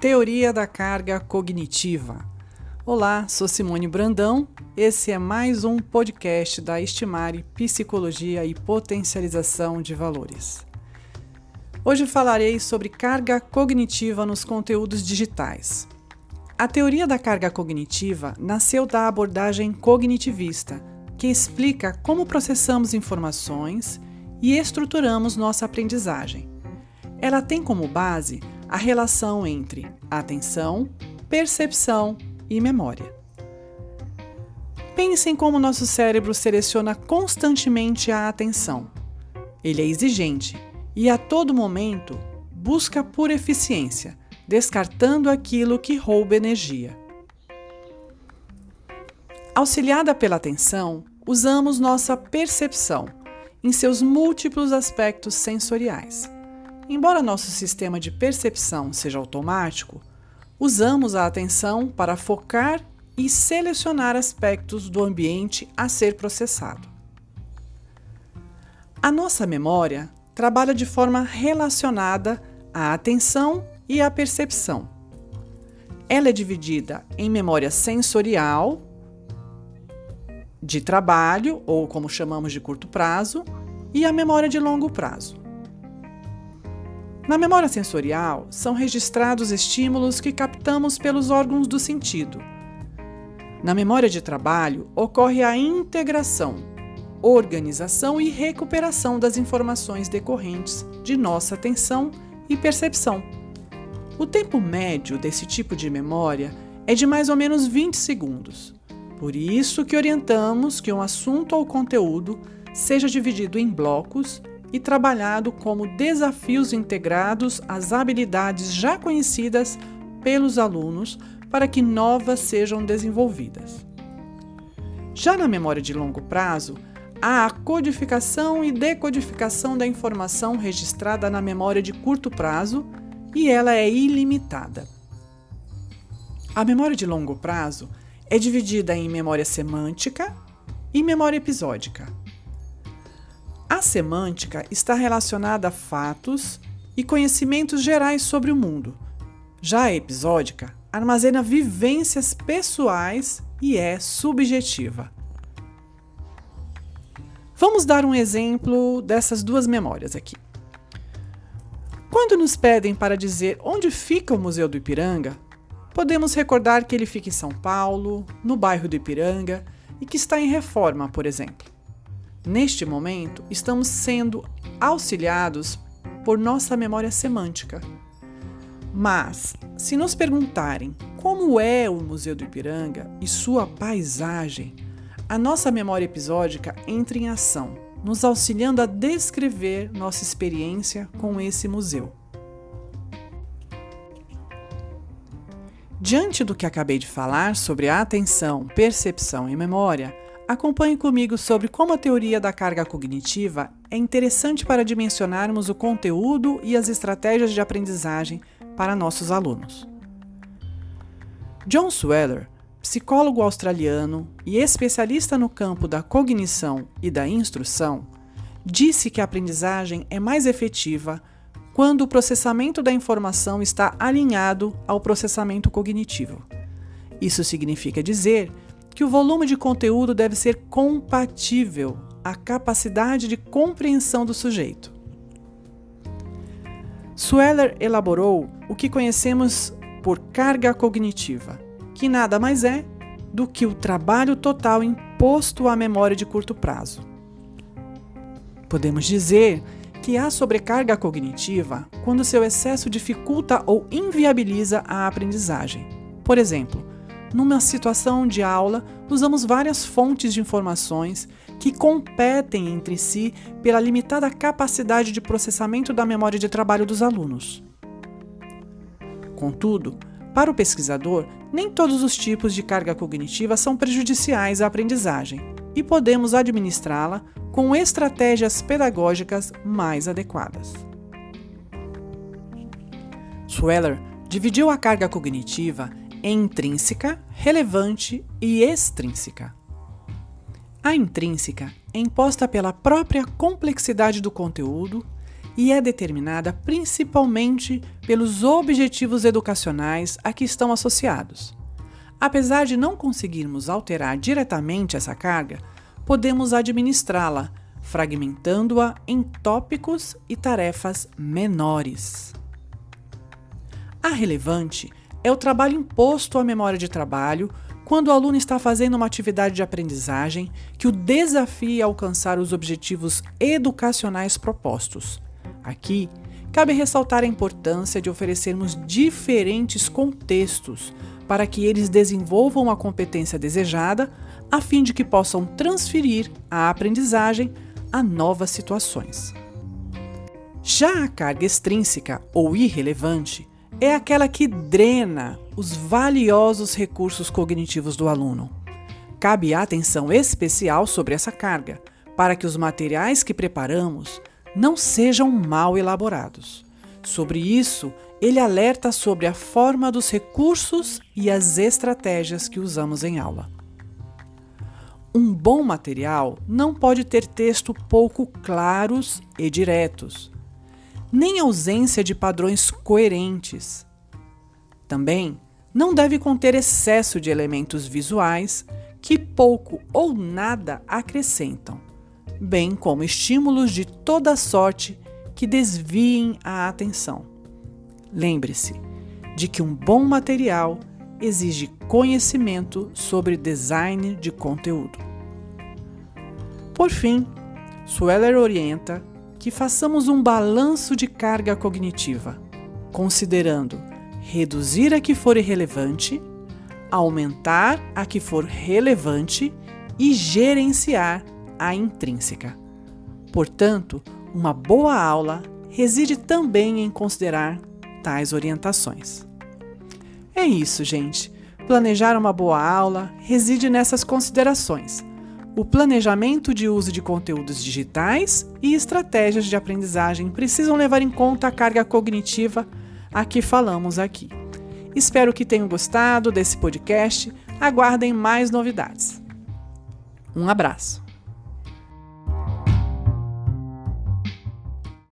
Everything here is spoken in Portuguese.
Teoria da carga cognitiva. Olá, sou Simone Brandão. Esse é mais um podcast da Estimare Psicologia e Potencialização de Valores. Hoje falarei sobre carga cognitiva nos conteúdos digitais. A teoria da carga cognitiva nasceu da abordagem cognitivista, que explica como processamos informações e estruturamos nossa aprendizagem. Ela tem como base a relação entre atenção, percepção e memória. Pense em como nosso cérebro seleciona constantemente a atenção. Ele é exigente e a todo momento busca por eficiência, descartando aquilo que rouba energia. Auxiliada pela atenção, usamos nossa percepção em seus múltiplos aspectos sensoriais. Embora nosso sistema de percepção seja automático, usamos a atenção para focar e selecionar aspectos do ambiente a ser processado. A nossa memória trabalha de forma relacionada à atenção e à percepção. Ela é dividida em memória sensorial, de trabalho, ou como chamamos de curto prazo, e a memória de longo prazo. Na memória sensorial, são registrados estímulos que captamos pelos órgãos do sentido. Na memória de trabalho, ocorre a integração, organização e recuperação das informações decorrentes de nossa atenção e percepção. O tempo médio desse tipo de memória é de mais ou menos 20 segundos. Por isso que orientamos que um assunto ou conteúdo seja dividido em blocos e trabalhado como desafios integrados às habilidades já conhecidas pelos alunos para que novas sejam desenvolvidas. Já na memória de longo prazo, há a codificação e decodificação da informação registrada na memória de curto prazo e ela é ilimitada. A memória de longo prazo é dividida em memória semântica e memória episódica. A semântica está relacionada a fatos e conhecimentos gerais sobre o mundo. Já a episódica armazena vivências pessoais e é subjetiva. Vamos dar um exemplo dessas duas memórias aqui. Quando nos pedem para dizer onde fica o Museu do Ipiranga, podemos recordar que ele fica em São Paulo, no bairro do Ipiranga e que está em reforma, por exemplo. Neste momento, estamos sendo auxiliados por nossa memória semântica. Mas, se nos perguntarem como é o Museu do Ipiranga e sua paisagem, a nossa memória episódica entra em ação, nos auxiliando a descrever nossa experiência com esse museu. Diante do que acabei de falar sobre a atenção, percepção e memória, Acompanhe comigo sobre como a teoria da carga cognitiva é interessante para dimensionarmos o conteúdo e as estratégias de aprendizagem para nossos alunos. John Sweller, psicólogo australiano e especialista no campo da cognição e da instrução, disse que a aprendizagem é mais efetiva quando o processamento da informação está alinhado ao processamento cognitivo. Isso significa dizer que o volume de conteúdo deve ser compatível à capacidade de compreensão do sujeito. Sweller elaborou o que conhecemos por carga cognitiva, que nada mais é do que o trabalho total imposto à memória de curto prazo. Podemos dizer que há sobrecarga cognitiva quando seu excesso dificulta ou inviabiliza a aprendizagem. Por exemplo, numa situação de aula, usamos várias fontes de informações que competem entre si pela limitada capacidade de processamento da memória de trabalho dos alunos. Contudo, para o pesquisador, nem todos os tipos de carga cognitiva são prejudiciais à aprendizagem e podemos administrá-la com estratégias pedagógicas mais adequadas. Schweller dividiu a carga cognitiva intrínseca, relevante e extrínseca. A intrínseca é imposta pela própria complexidade do conteúdo e é determinada principalmente pelos objetivos educacionais a que estão associados. Apesar de não conseguirmos alterar diretamente essa carga, podemos administrá-la, fragmentando-a em tópicos e tarefas menores. A relevante é o trabalho imposto à memória de trabalho quando o aluno está fazendo uma atividade de aprendizagem que o desafia a alcançar os objetivos educacionais propostos. Aqui, cabe ressaltar a importância de oferecermos diferentes contextos para que eles desenvolvam a competência desejada, a fim de que possam transferir a aprendizagem a novas situações. Já a carga extrínseca ou irrelevante é aquela que drena os valiosos recursos cognitivos do aluno. Cabe atenção especial sobre essa carga, para que os materiais que preparamos não sejam mal elaborados. Sobre isso, ele alerta sobre a forma dos recursos e as estratégias que usamos em aula. Um bom material não pode ter texto pouco claros e diretos, nem ausência de padrões coerentes. Também não deve conter excesso de elementos visuais que pouco ou nada acrescentam, bem como estímulos de toda sorte que desviem a atenção. Lembre-se de que um bom material exige conhecimento sobre design de conteúdo. Por fim, Sweller orienta que façamos um balanço de carga cognitiva, considerando reduzir a que for irrelevante, aumentar a que for relevante e gerenciar a intrínseca. Portanto, uma boa aula reside também em considerar tais orientações. É isso, gente. Planejar uma boa aula reside nessas considerações. O planejamento de uso de conteúdos digitais e estratégias de aprendizagem precisam levar em conta a carga cognitiva a que falamos aqui. Espero que tenham gostado desse podcast. Aguardem mais novidades. Um abraço.